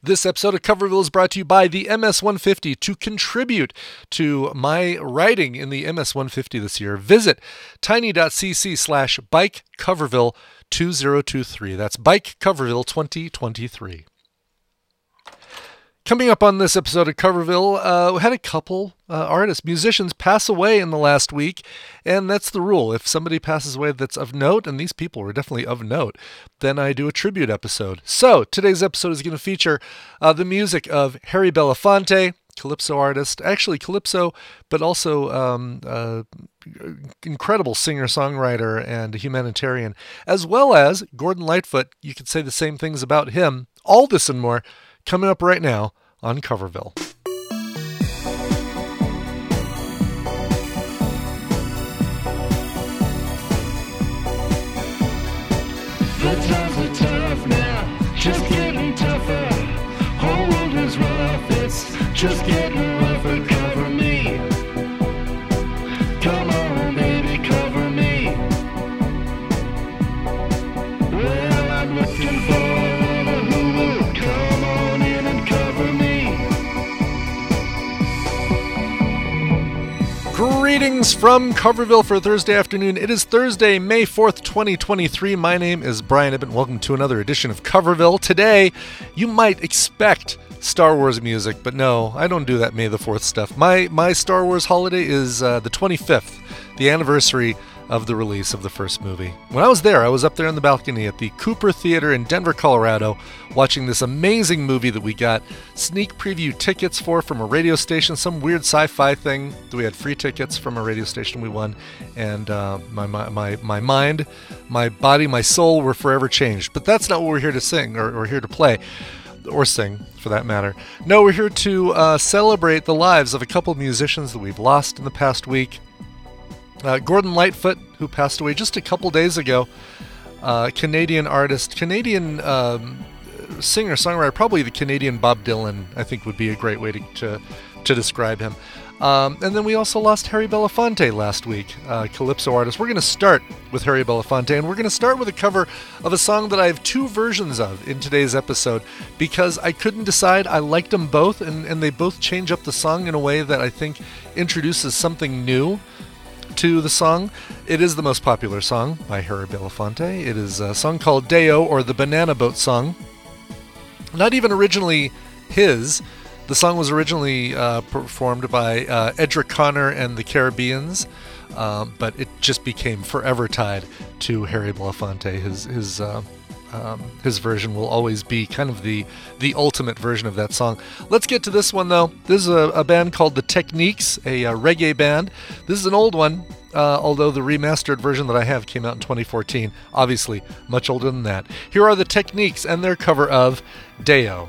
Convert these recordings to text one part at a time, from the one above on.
This episode of Coverville is brought to you by the MS150. To contribute to my writing in the MS150 this year, visit tiny.cc slash bikecoverville2023. That's Bike Coverville 2023. Coming up on this episode of Coverville, uh, we had a couple uh, artists, musicians pass away in the last week, and that's the rule. If somebody passes away that's of note, and these people were definitely of note, then I do a tribute episode. So today's episode is going to feature uh, the music of Harry Belafonte, calypso artist, actually calypso, but also um, uh, incredible singer songwriter and humanitarian, as well as Gordon Lightfoot. You could say the same things about him. All this and more coming up right now on Coverville. The times are tough now, just getting tougher. Whole world is rough, it's just getting Greetings from Coverville for Thursday afternoon. It is Thursday, May 4th, 2023. My name is Brian Ibbott. Welcome to another edition of Coverville. Today, you might expect Star Wars music, but no, I don't do that May the 4th stuff. My my Star Wars holiday is uh, the 25th, the anniversary of the release of the first movie. When I was there, I was up there in the balcony at the Cooper Theater in Denver, Colorado, watching this amazing movie that we got sneak preview tickets for from a radio station, some weird sci-fi thing. that We had free tickets from a radio station we won, and uh, my, my my my mind, my body, my soul were forever changed. But that's not what we're here to sing or, or here to play or sing for that matter. No, we're here to uh, celebrate the lives of a couple of musicians that we've lost in the past week. Uh, Gordon Lightfoot, who passed away just a couple days ago, uh, Canadian artist, Canadian um, singer songwriter, probably the Canadian Bob Dylan. I think would be a great way to to, to describe him. Um, and then we also lost Harry Belafonte last week, uh, calypso artist. We're going to start with Harry Belafonte, and we're going to start with a cover of a song that I have two versions of in today's episode because I couldn't decide. I liked them both, and, and they both change up the song in a way that I think introduces something new to the song. It is the most popular song by Harry Belafonte. It is a song called Day O, or the Banana Boat Song. Not even originally his. The song was originally uh, performed by uh, Edric Connor and the Caribbeans, um, but it just became forever tied to Harry Belafonte. His his uh, um, his version will always be kind of the the ultimate version of that song. Let's get to this one though. This is a, a band called the Techniques, a, uh reggae band. This is an old one, uh, although the remastered version that I have came out in 2014. Obviously, much older than that. Here are the Techniques and their cover of Deo.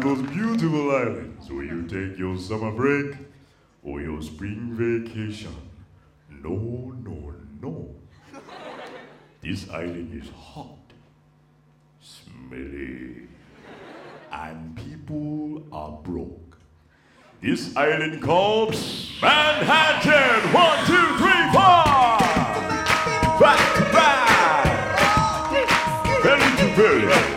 Those beautiful islands where you take your summer break or your spring vacation. No, no, no. This island is hot, smelly, and people are broke. This island called Manhattan. One, two, three, four. Back to back. Belly to belly.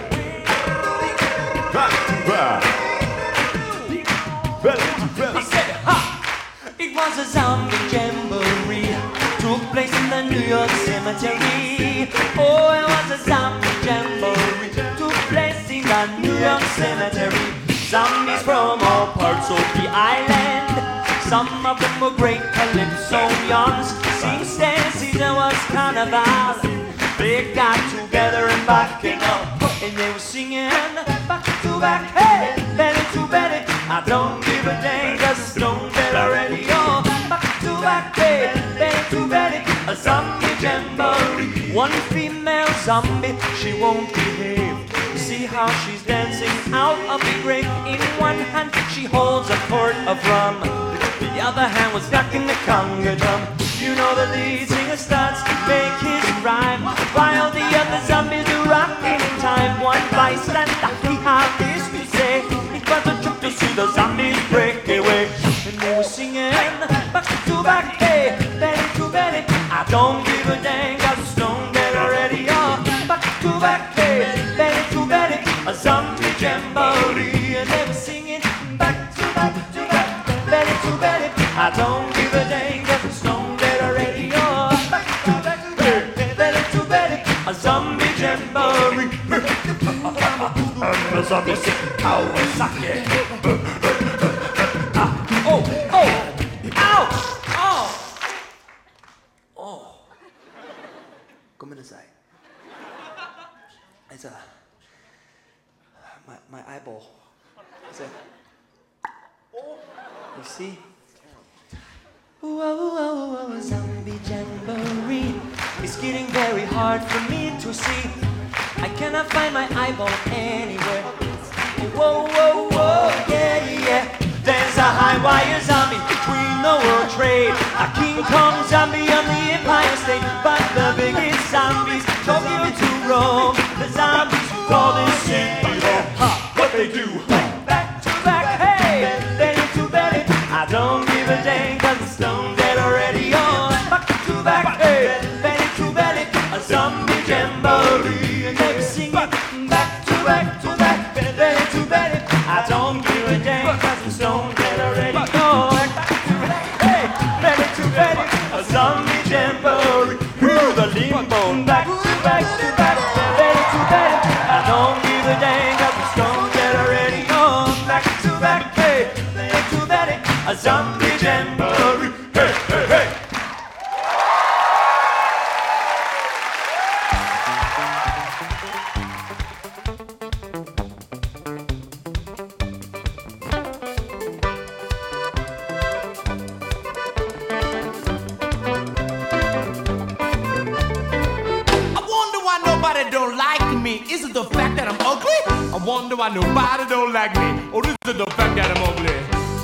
Was a zombie jamboree. Took place in the New York cemetery. Oh, it was a zombie jamboree. Took place in the New York cemetery. Zombies from all parts of the island. Some of them were great calypsonians. Since then, season was carnival. They got together and backing up. And they were singing back to back. Hey, belly to belly. I don't give a dang, cause don't bet already. Oh, back to back. Hey, to belly. A zombie jamboree. One female zombie, she won't behave. See how she's dancing out of the grave. In one hand, she holds a quart of rum. The other hand was knocking the conga drum. You know the lead singer starts to make his rhyme while the other zombies do rocking in time. One bystander, why nobody don't like me. Or is it the fact that I'm ugly?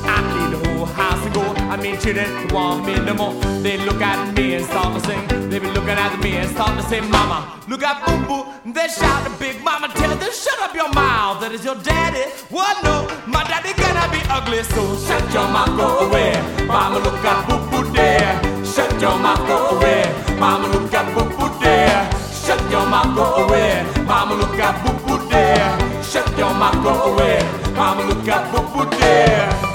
I leave the whole house to go. I mean, children want me no more. They look at me and start to sing. They be looking at me and start to say, Mama, look at Boo Boo. They shout, big mama tell them, shut up your mouth. That is your daddy. What no, my daddy gonna be ugly, so shut your mouth, go away. Mama, look at Boo Boo there. Shut your mouth, go away. Mama, look at Boo Boo there. Shut your mouth, go away. Mama, look at Boo Boo there. Shut your mouth, go away. Mama, look at Boo Boo there.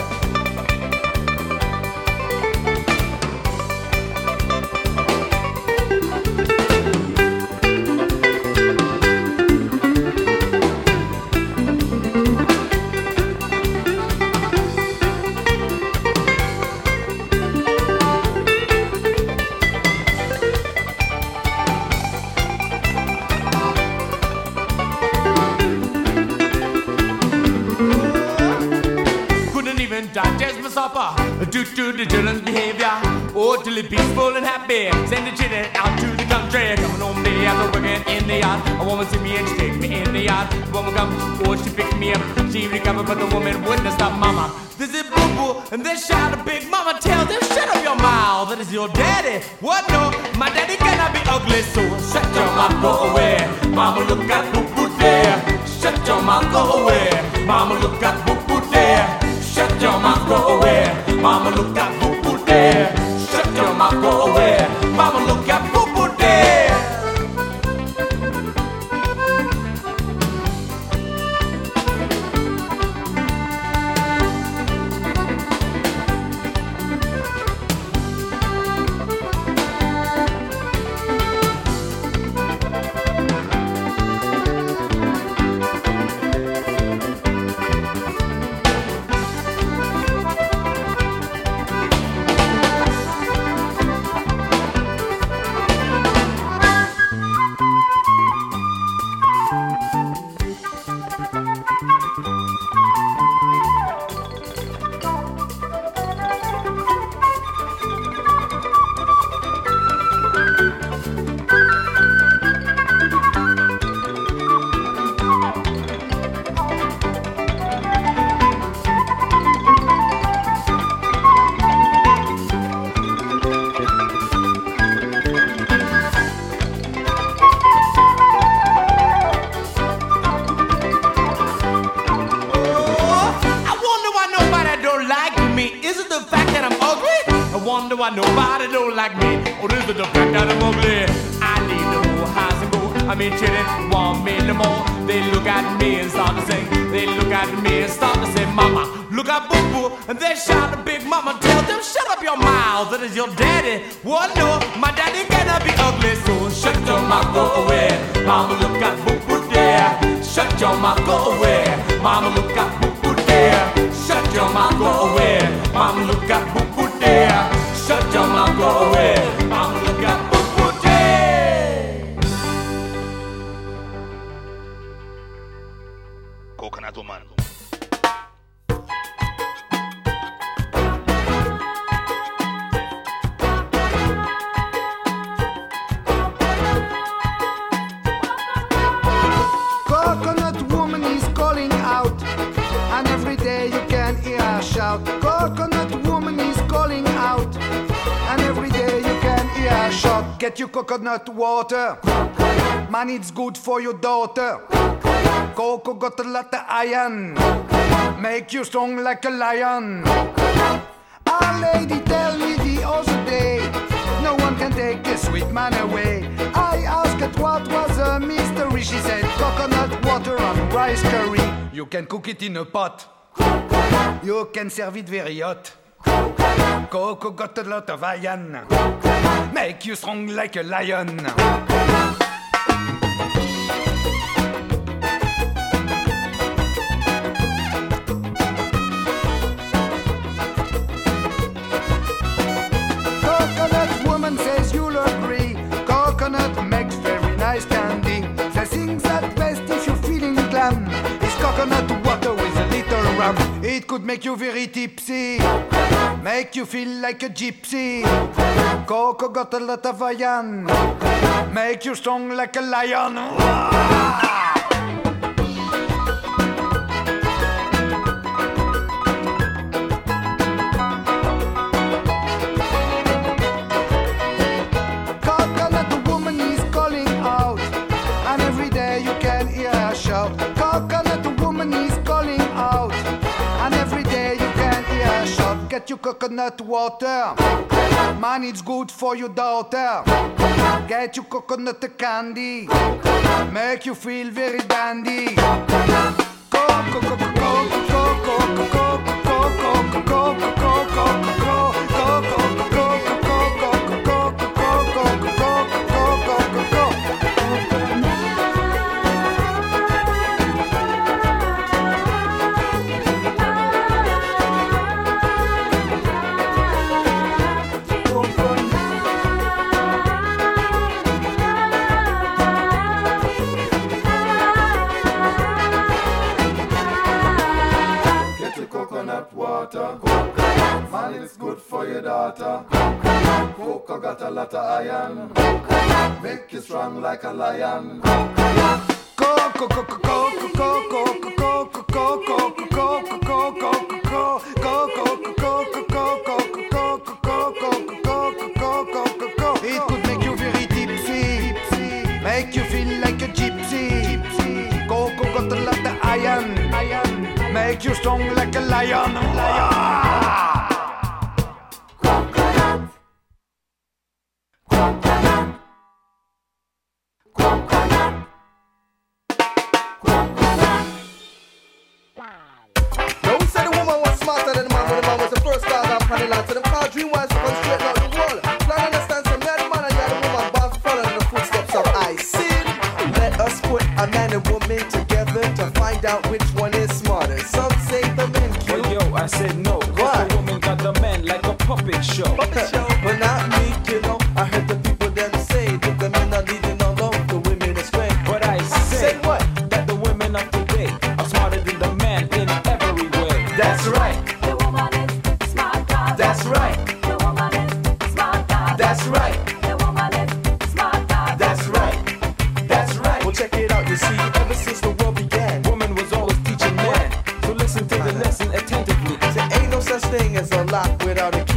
Happy. Send the children out to the country. Coming home day after working in the yard. A woman see me and she take me in the yard. The woman come, oh, she pick me up. She recovered, but the woman wouldn't stop mama. This is boo boo, and this shout a big mama tell them, shut up your mouth. That is your daddy. What no? My daddy cannot be ugly, so shut your mouth, go away. Mama, look at boo boo there. Shut your mouth, go away. Mama, look at boo boo there. Shut your mouth, go away. Mama, look at boo boo there. Get you coconut water, man, it's good for your daughter. Coco got a lot of iron, make you strong like a lion. Our lady tell me the other day, no one can take a sweet man away. I asked what was a mystery. She said coconut water and rice curry. You can cook it in a pot. You can serve it very hot. Coco got a lot of iron, make you strong like a lion. It could make you very tipsy, make you feel like a gypsy. Coco got a lot of iron, make you strong like a lion. Coconut water, man, it's good for your daughter. Get you coconut candy, make you feel very dandy. Coco, coco, coco, listen attentively. There ain't no such thing as a lock without a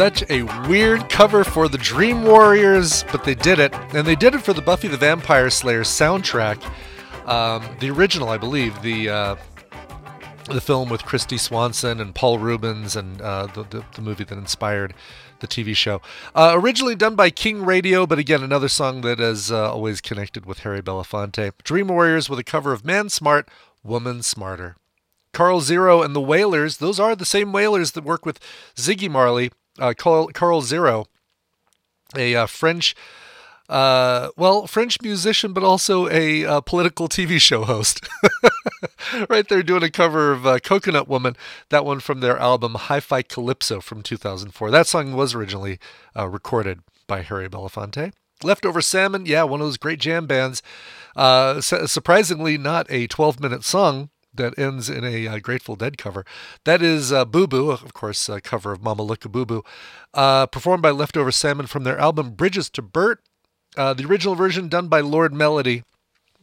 such a weird cover for the Dream Warriors, but they did it, and they did it for the Buffy the Vampire Slayer soundtrack, um, the original, I believe, the uh, the film with Kristy Swanson and Paul Reubens, and uh, the, the, the movie that inspired the TV show. Uh, originally done by King Radio, but again, another song that is uh, always connected with Harry Belafonte. Dream Warriors with a cover of Man Smart, Woman Smarter. Karl Zero and the Wailers; those are the same Wailers that work with Ziggy Marley uh, Karl, Karl Zero, a uh, French uh, well, French musician, but also a uh, political TV show host. right there doing a cover of uh, Coconut Woman, that one from their album Hi Fi Calypso from 2004. That song was originally uh, recorded by Harry Belafonte. Leftover Salmon, yeah, one of those great jam bands. Uh, surprisingly, not a 12 minute song that ends in a uh, Grateful Dead cover. That is uh, Boo Boo, of course, a cover of Mama Look a Boo Boo, uh, performed by Leftover Salmon from their album Bridges to Bert. Uh, the original version done by Lord Melody,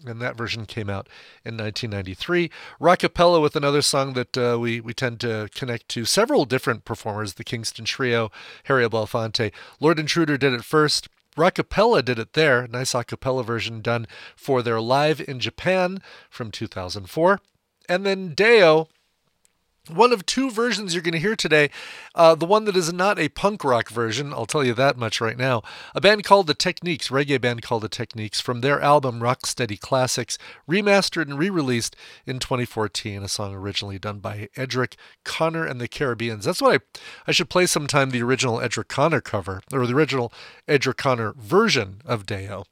and that version came out in 1993. Rockapella with another song that uh, we we tend to connect to several different performers: the Kingston Trio, Harry Belafonte. Lord Intruder did it first. Rockapella did it there. Nice a cappella version done for their Live in Japan from 2004. And then Day O, one of two versions you're going to hear today. Uh, the one that is not a punk rock version, I'll tell you that much right now. A band called The Techniques, reggae band called The Techniques, from their album Rocksteady Classics, remastered and re released in 2014. A song originally done by Edric Connor and the Caribbeans. That's why I, I should play sometime the original Edric Connor cover, or the original Edric Connor version of Day O.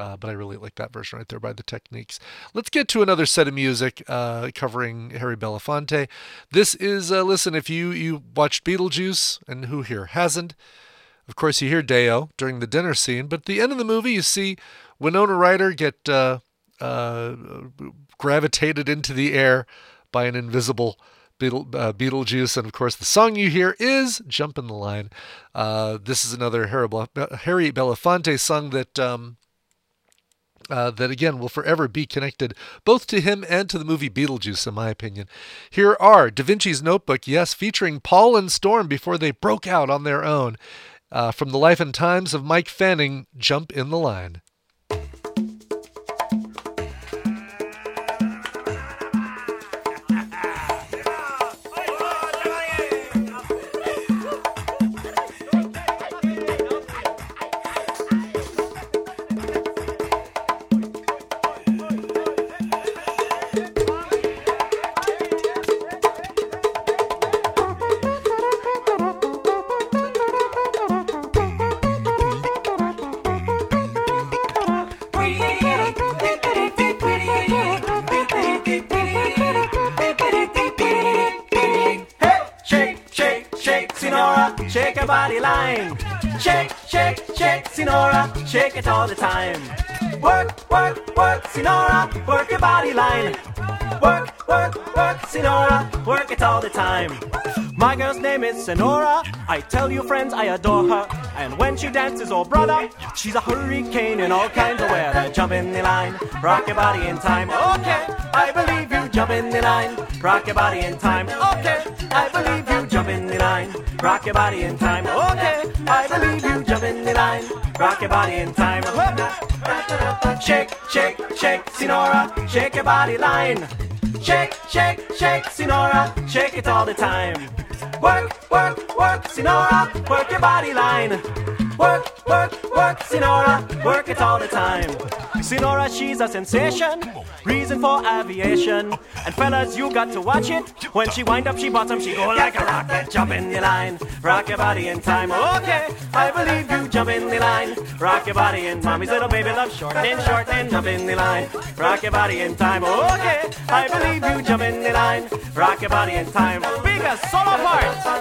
Uh, but I really like that version right there by the Techniques. Let's get to another set of music uh, covering Harry Belafonte. This is uh, listen if you you watched Beetlejuice and who here hasn't. Of course, you hear Day O during the dinner scene, but at the end of the movie, you see Winona Ryder get uh, uh, gravitated into the air by an invisible Beetle, uh, Beetlejuice, and of course, the song you hear is "Jump in the Line." Uh, this is another Harry, Belafonte song that. Um, uh, that again will forever be connected both to him and to the movie Beetlejuice, in my opinion. Here are Da Vinci's Notebook, yes, featuring Paul and Storm before they broke out on their own. Uh, from the life and times of Mike Fanning, Jump in the Line. Shake it all the time. Work, work, work, Senora, work your body line. Work, work, work, work it all the time. My girl's name is Sonora. I tell you, friends, I adore her. And when she dances, oh brother, she's a hurricane in all kinds of weather. Jump in the line, rock your body in time. Okay, I believe you. Jump in the line, rock your body in time. Okay, I believe you. Jump in the line, rock your body in time. Okay, I believe you. Jump in the line, rock your body in time. Shake, shake, shake, Senora, shake your body line. Shake, shake, shake, Senora, shake it all the time. Work, work, work, Senora, work your body line. Work, work, work, Senora, work it all the time. Senora, she's a sensation, reason for aviation. And fellas, you got to watch it. When she wind up, she bottom, she go like a rocket. Jump in the line, rock your body in time. Okay, I believe you. Jump in the line, rock your body in mommy's little baby love short and short and jump in the line, rock your body in time. Okay, I believe you. Jump in the line, rock your body in time. Biggest solo part.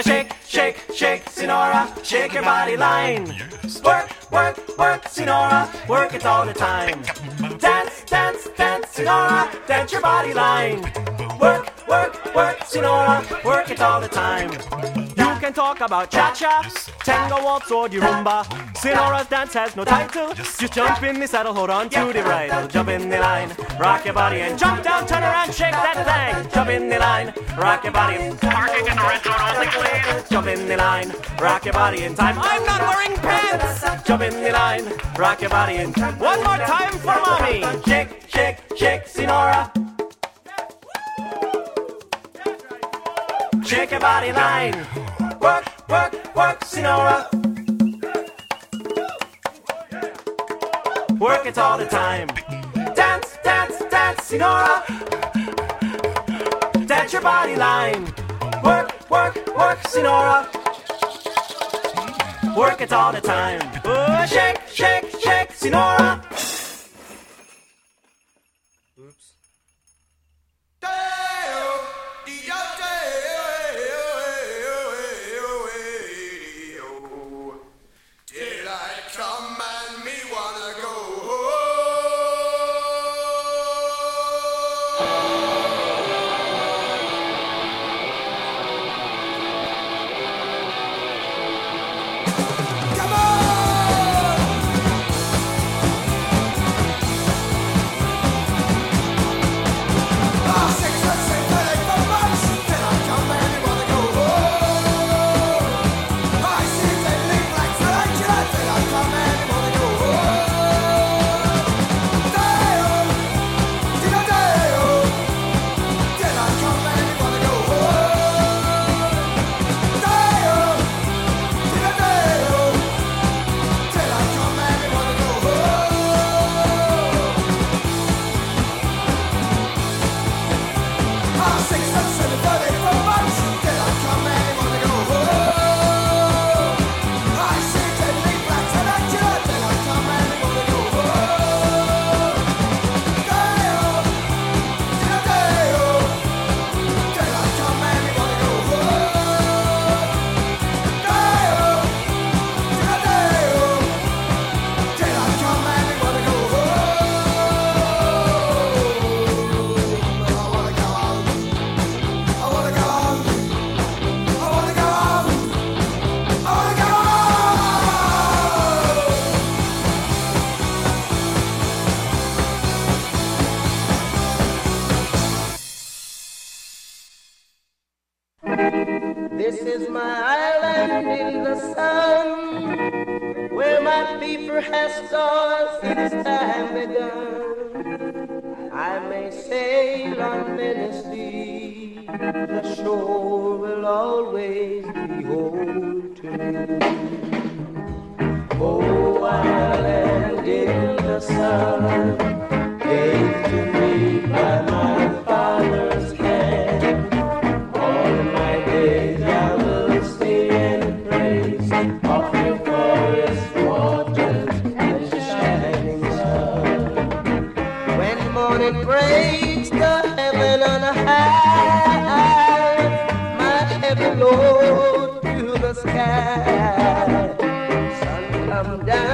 Shake, shake, shake, Senora, shake your body line. Work, work, work, Senora, work it all the time. Dance, dance, dance, Senora, dance your body line. Work, work, work, Senora, work it all the time. You can talk about cha-cha, tango, waltz, or the rumba. Senora's dance has no title. Just jump in the saddle, hold on to the bridle. Jump in the line, rock your body and jump down, turn around, shake that thing. Jump in the line, rock your body and parking in the restaurant on the clean. Jump in the line, rock your body in time. I'm not wearing pants. Jump in the line, rock your body in. One more time for mommy. Shake, shake, shake, Senora. Shake your body line. Work, work, work, Senora. Work it all the time. Dance, dance, dance, Senora. Dance your body line. Work, work, work, Senora. Work it all the time. Oh, shake, shake, shake, Senora. When morning breaks the heaven on high, my heavy load to the sky. Sun come down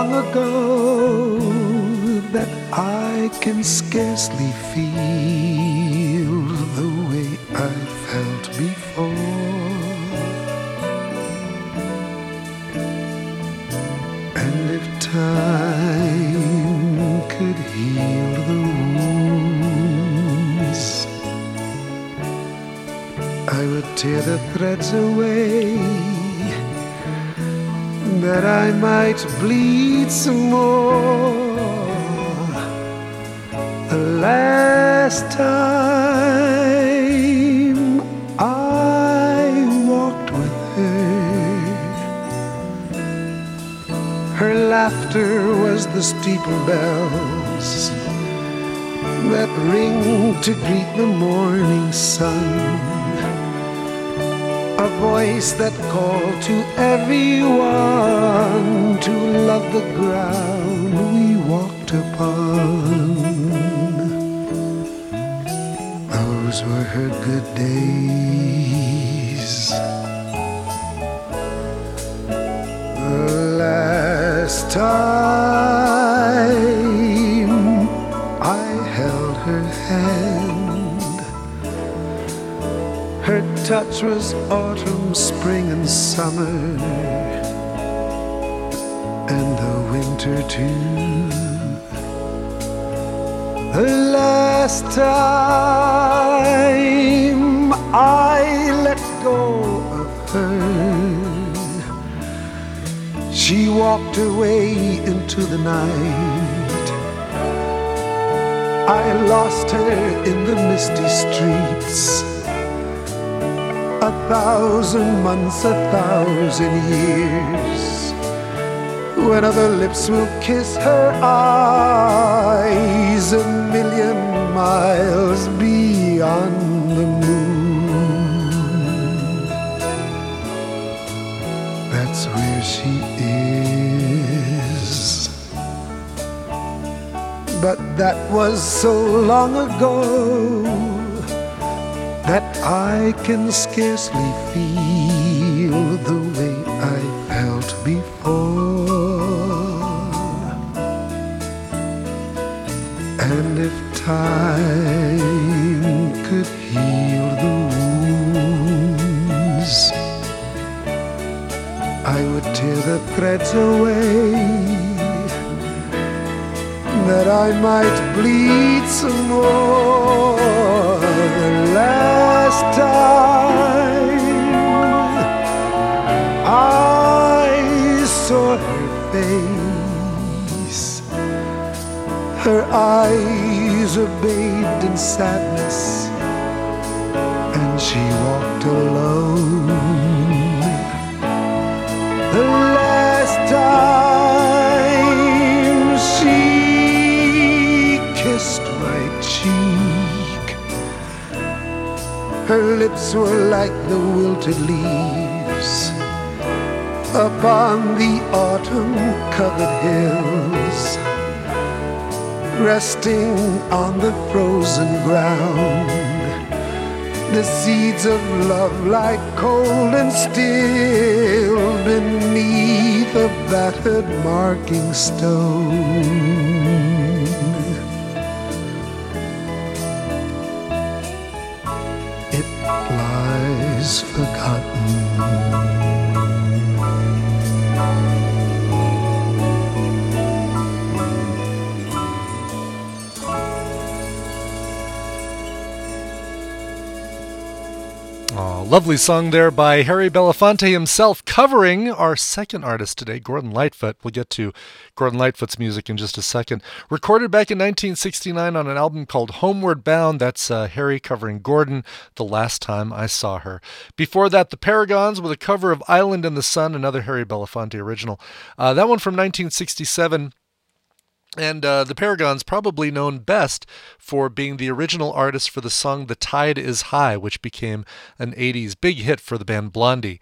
long ago that I can scarcely feel the way I felt before. And if time could heal the wounds, I would tear the threads away that I might bleed some more. The last time I walked with her. Her laughter was the steeple bells that ring to greet the morning sun. A voice that called to everyone to love the ground we walked upon. Those were her good days. The last time touch was autumn, spring, and summer, and the winter too. The last time I let go of her, she walked away into the night. I lost her in the misty streets. Thousand months, a thousand years. When other lips will kiss her eyes, a million miles beyond the moon. That's where she is. But that was so long ago that I can scarcely feel the way I felt before. And if time could heal the wounds, I would tear the threads away that I might bleed some more. Last time I saw her face, Her eyes are bathed in sadness, and she walked alone. Her lips were like the wilted leaves upon the autumn covered hills, resting on the frozen ground. The seeds of love lie cold and still beneath a battered marking stone. Forgotten. Aw, lovely song there by Harry Belafonte himself, covering our second artist today, Gordon Lightfoot. We'll get to Gordon Lightfoot's music in just a second. Recorded back in 1969 on an album called Homeward Bound. That's uh, Harry covering Gordon, The Last Time I Saw Her. Before that, The Paragons with a cover of Island in the Sun, another Harry Belafonte original. Uh, that one from 1967. And uh, the Paragons, probably known best for being the original artist for the song The Tide is High, which became an 80s big hit for the band Blondie.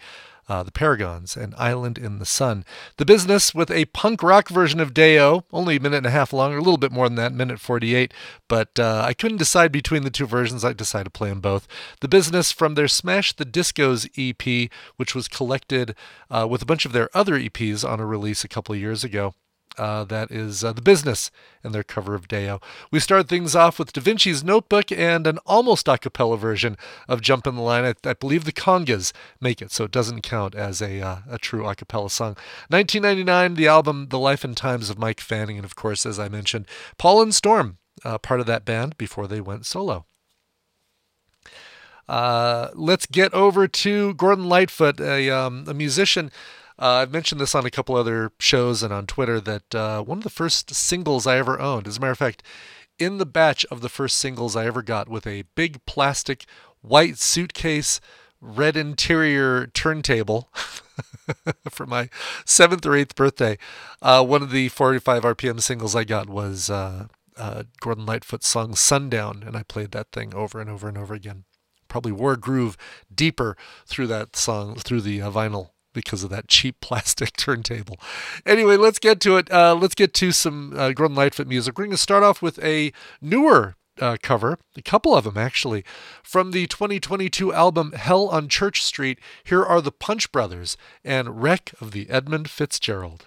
Uh, the Paragons and Island in the Sun. The Business with a punk rock version of Day O, only a minute and a half long, or a little bit more than that, minute 48. But uh, I couldn't decide between the two versions. I decided to play them both. The Business from their Smash the Discos EP, which was collected uh, with a bunch of their other EPs on a release a couple years ago. Uh, that is uh, The Business and their cover of Day O. We start things off with Da Vinci's Notebook and an almost a cappella version of Jump in the Line. I, I believe the congas make it, so it doesn't count as a, uh, a true a cappella song. 1999, the album The Life and Times of Mike Fanning, and of course, as I mentioned, Paul and Storm, uh, part of that band before they went solo. Uh, let's get over to Gordon Lightfoot, a, um, a musician. Uh, I've mentioned this on a couple other shows and on Twitter that uh, one of the first singles I ever owned, as a matter of fact, in the batch of the first singles I ever got with a big plastic white suitcase, red interior turntable for my seventh or eighth birthday, uh, one of the 45 RPM singles I got was uh, uh, Gordon Lightfoot's song Sundown, and I played that thing over and over and over again. Probably wore groove deeper through that song, through the uh, vinyl because of that cheap plastic turntable. Anyway, let's get to it. Uh, let's get to some uh, Lightfoot music. We're going to start off with a newer uh, cover, a couple of them actually, from the 2022 album Hell on Church Street. Here are the Punch Brothers and Wreck of the Edmund Fitzgerald.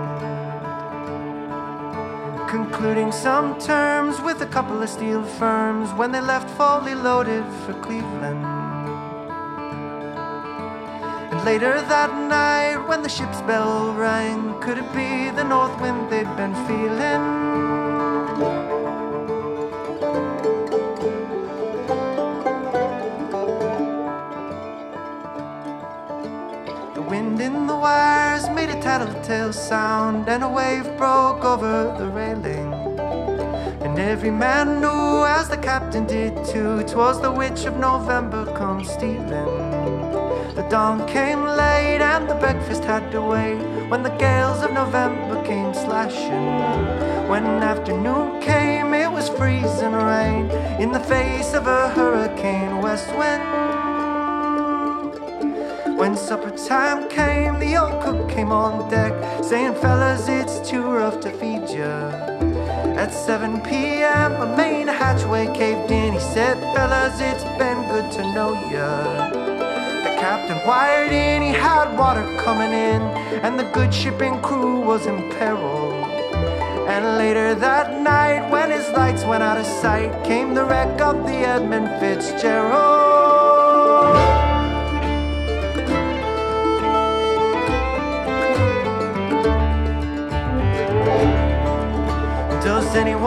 concluding some terms with a couple of steel firms when they left fully loaded for Cleveland. And later that night, when the ship's bell rang, could it be the north wind they'd been feeling? In the wires made a tattletale sound, and a wave broke over the railing. And every man knew, as the captain did too, 'twas the witch of November come stealing. The dawn came late, and the breakfast had to wait when the gales of November came slashing. When afternoon came, it was freezing rain in the face of a hurricane west wind. When supper time came, the old cook came on deck, saying, Fellas, it's too rough to feed ya. At 7 p.m., a main hatchway caved in. He said, Fellas, it's been good to know ya. The captain wired in, he had water coming in, and the good shipping crew was in peril. And later that night, when his lights went out of sight, came the wreck of the Edmund Fitzgerald.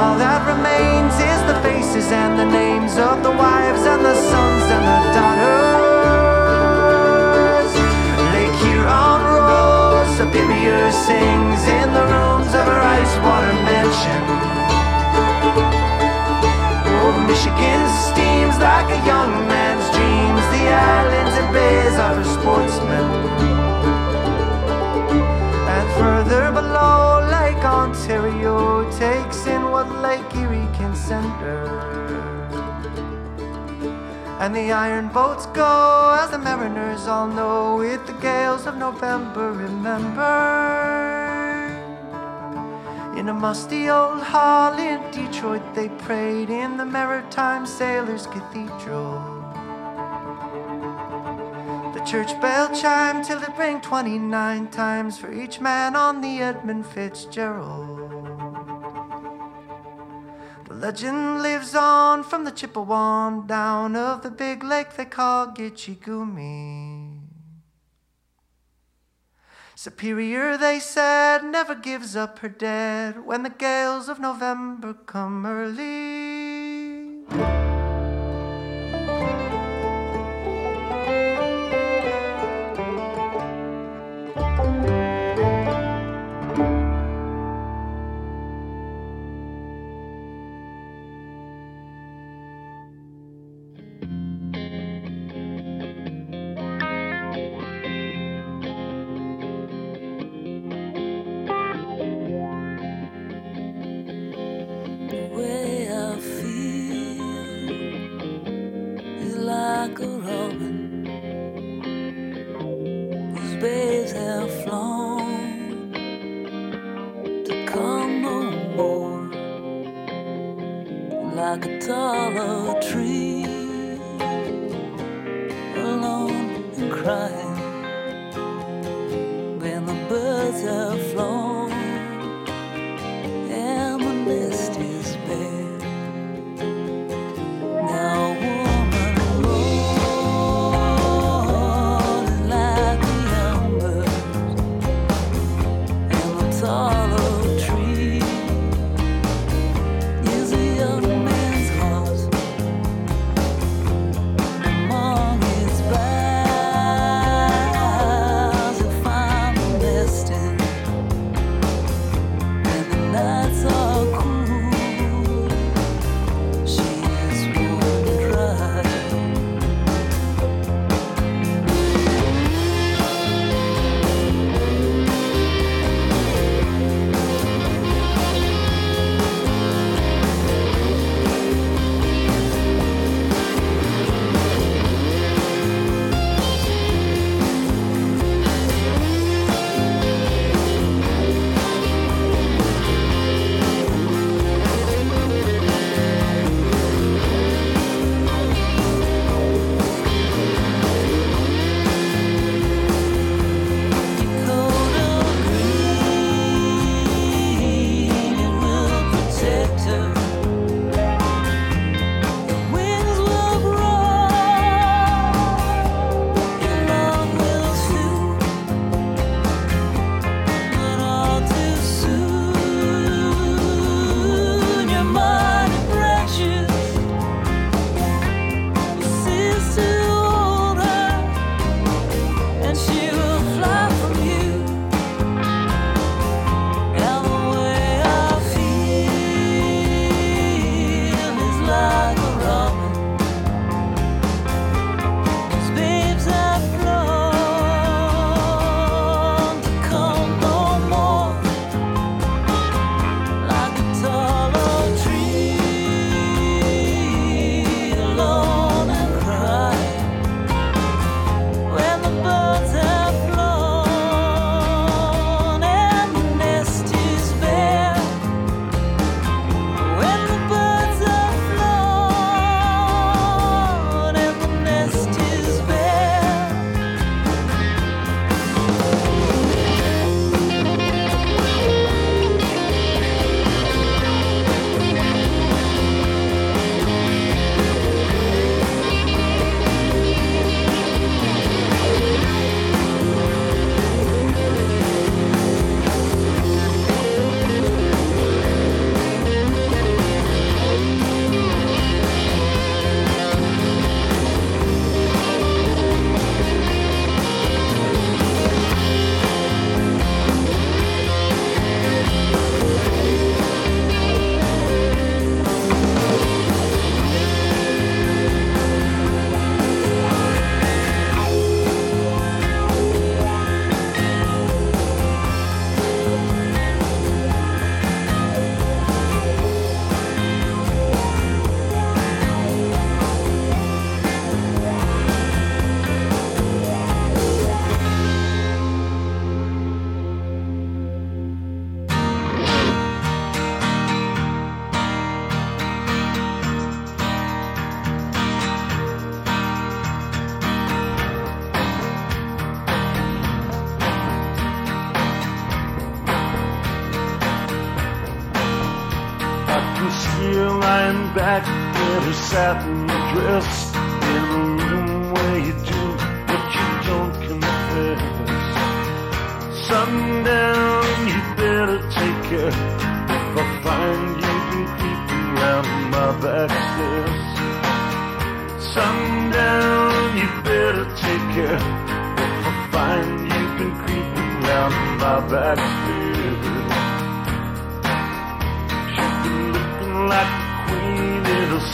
All that remains is the faces and the names of the wives and the sons and the daughters. Lake Huron rose, a Superior sings in the rooms of her ice water mansion. Oh, Michigan steams like a young man's dreams. The islands and bays are for sportsmen. And further below, Lake Ontario takes in Lake Erie can send her. And the iron boats go, as the mariners all know, with the gales of November, remember. In a musty old hall in Detroit, they prayed in the Maritime Sailors Cathedral. The church bell chimed till it rang 29 times for each man on the Edmund Fitzgerald. Legend lives on from the Chippewa down of the big lake they call Gitche Gumee. Superior, they said, never gives up her dead when the gales of November come early.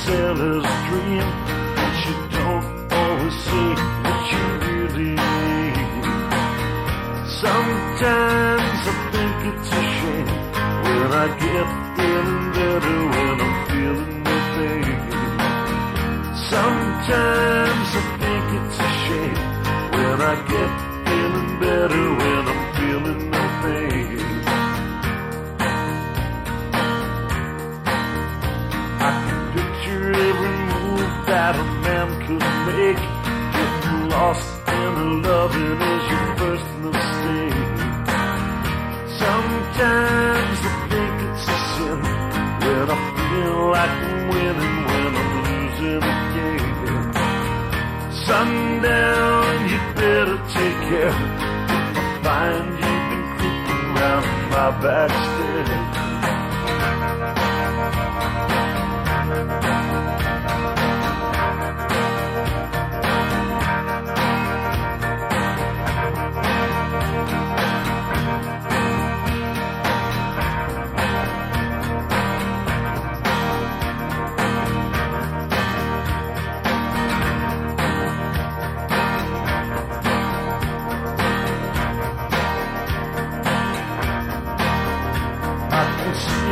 Sailor's dream, but she don't always say what you really need. Sometimes I think it's a shame when I get feeling better when I'm feeling no pain. Sometimes I think it's a shame when I get feeling better when make. Getting lost in loving is your first mistake. Sometimes I think it's a sin when I feel like I'm winning when I'm losing again. Sundown, you better take care. If I find you've been creeping round my back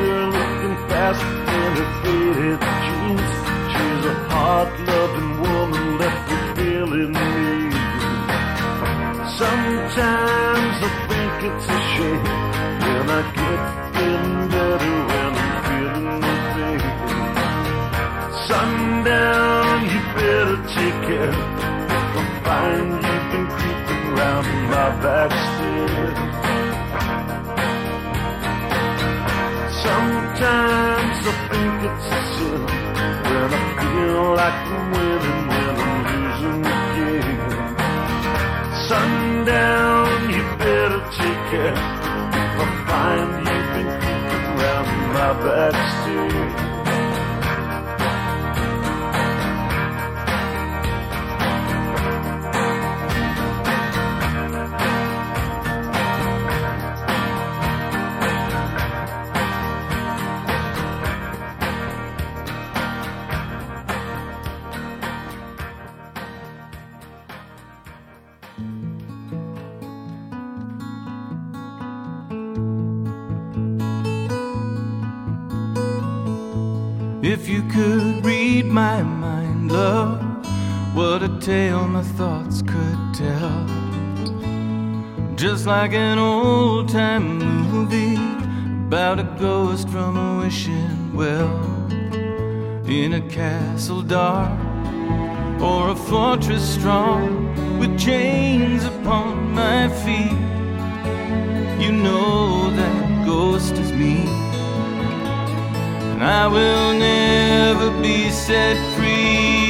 her looking fast in her faded jeans. She's a hard-loving woman left with feeling me. Sometimes I think it's a shame when I get feeling better when I'm feeling no pain. Sundown, you better take care. If I find you've been creeping round my back stairs. Sometimes I think it's a sin when I feel like I'm winning when I'm losing again. Sundown, you better take care. I find you've been creeping round my back stairs. Tale my thoughts could tell. Just like an old time movie about a ghost from a wishing well. In a castle dark or a fortress strong with chains upon my feet. You know that ghost is me. And I will never be set free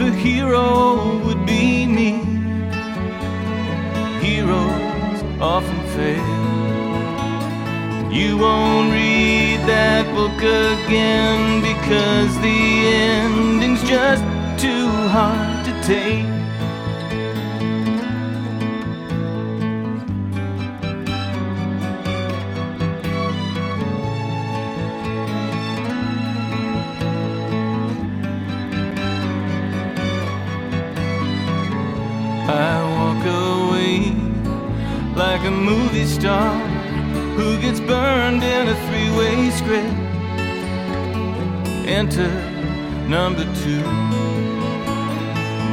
the hero would be me. Heroes often fail. You won't read that book again because the ending's just too hard to take. Like a movie star who gets burned in a three way script. Enter number two.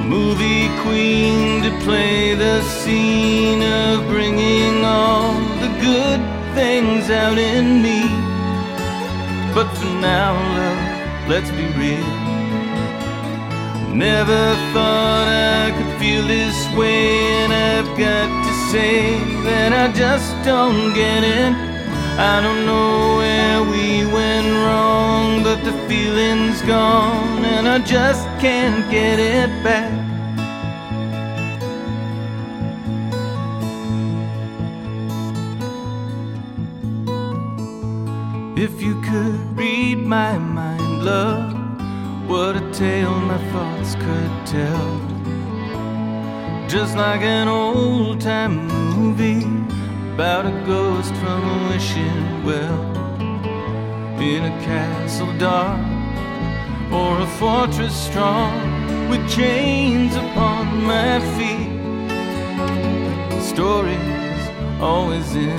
Movie queen to play the scene of bringing all the good things out in me. But for now, love, let's be real. Never thought I could feel this way, and I've got say that I just don't get it. I don't know where we went wrong, but the feeling's gone, and I just can't get it back. If you could read my mind, love, what a tale my thoughts could tell. Just like an old time movie about a ghost from a wishing well. In a castle dark or a fortress strong with chains upon my feet. Stories always end.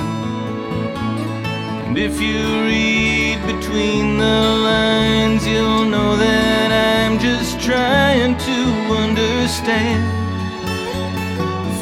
And if you read between the lines, you'll know that I'm just trying to understand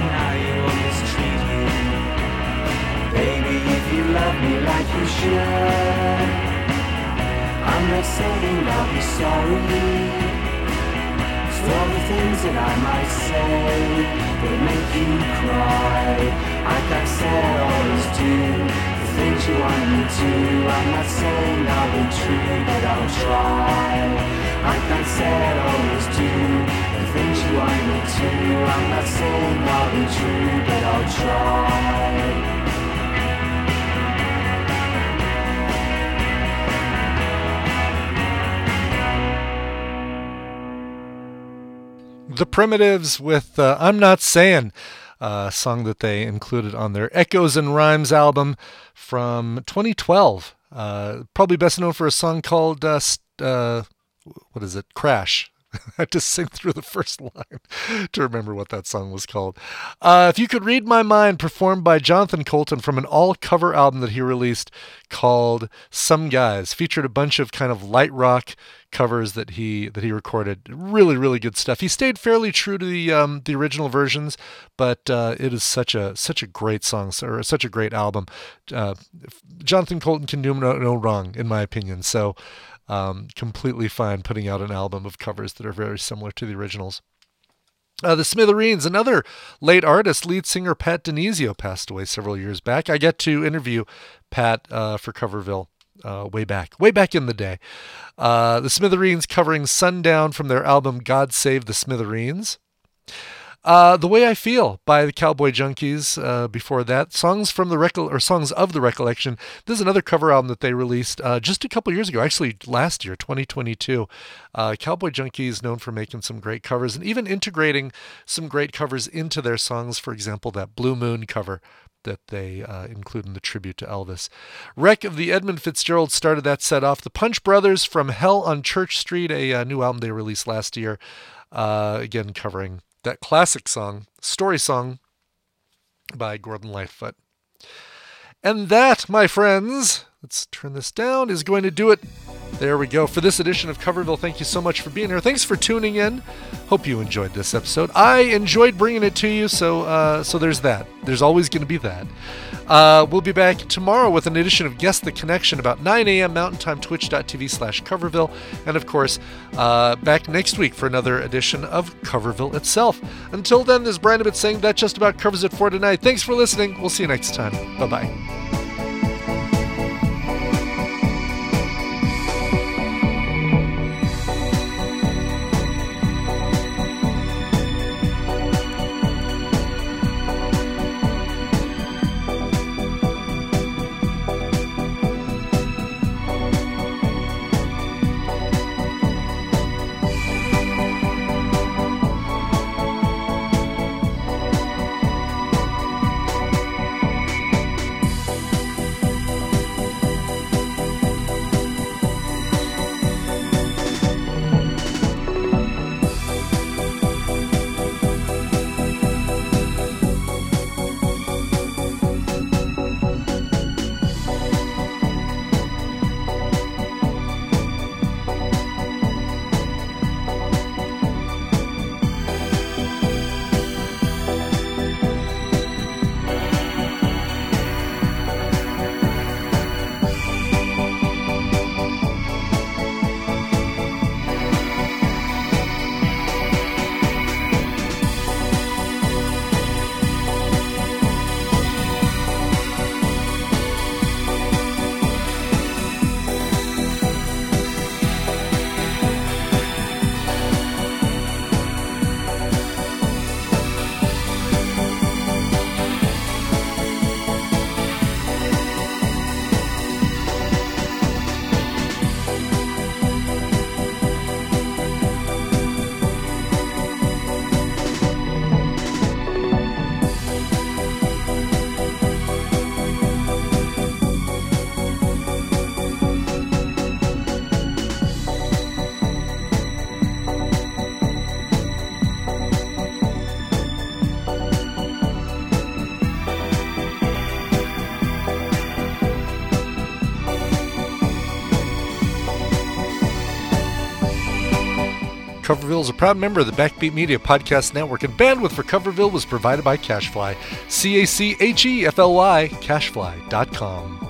I won't you mistreat you. Baby, if you love me like you should, I'm not saying I'll be sorry. For the things that I might say that make you cry. I say I always do the things you want me to. I'm not saying I'll be true, but I'll try. I can't say I always do things you. I'm not saying I'll be true, but I'll try. The Primitives with uh, I'm Not Saying, a song that they included on their Echoes and Rhymes album from 2012. Uh, probably best known for a song called, uh, uh, what is it, Crash. I had to sing through the first line to remember what that song was called. Uh, if you could read my mind, performed by Jonathan Coulton from an all-cover album that he released called "Some Guys," featured a bunch of kind of light rock covers that he that he recorded. Really, really good stuff. He stayed fairly true to the um, the original versions, but uh, it is such a such a great song or such a great album. Uh, Jonathan Coulton can do no, no wrong, in my opinion. So um, completely fine putting out an album of covers that are very similar to the originals. Uh, the Smithereens, another late artist, lead singer Pat DiNizio passed away several years back. I get to interview Pat uh, for Coverville uh, way back, way back in the day. Uh, the Smithereens covering Sundown from their album God Save the Smithereens. Uh, the Way I Feel by the Cowboy Junkies. Uh, before that, songs from the Recol- or songs of the Recollection. This is another cover album that they released uh, just a couple years ago, actually last year, 2022. Uh, Cowboy Junkies known for making some great covers and even integrating some great covers into their songs. For example, that Blue Moon cover that they uh, include in the tribute to Elvis. Wreck of the Edmund Fitzgerald started that set off. The Punch Brothers from Hell on Church Street, a, uh new album they released last year. Uh, again, covering that classic song, story song by Gordon Lightfoot. And that, my friends, let's turn this down, is going to do it. There we go for this edition of Coverville. Thank you so much for being here. Thanks for tuning in. Hope you enjoyed this episode. I enjoyed bringing it to you, so uh, so there's that. There's always going to be that. Uh, we'll be back tomorrow with an edition of Guess the Connection about 9 a.m. Mountain Time, twitch.tv slash Coverville. And of course, uh, back next week for another edition of Coverville itself. Until then, this is Ibbott saying that just about covers it for tonight. Thanks for listening. We'll see you next time. Bye bye. Coverville is a proud member of the Backbeat Media Podcast Network, and bandwidth for Coverville was provided by CacheFly. C A C H E F L Y, cachefly.com.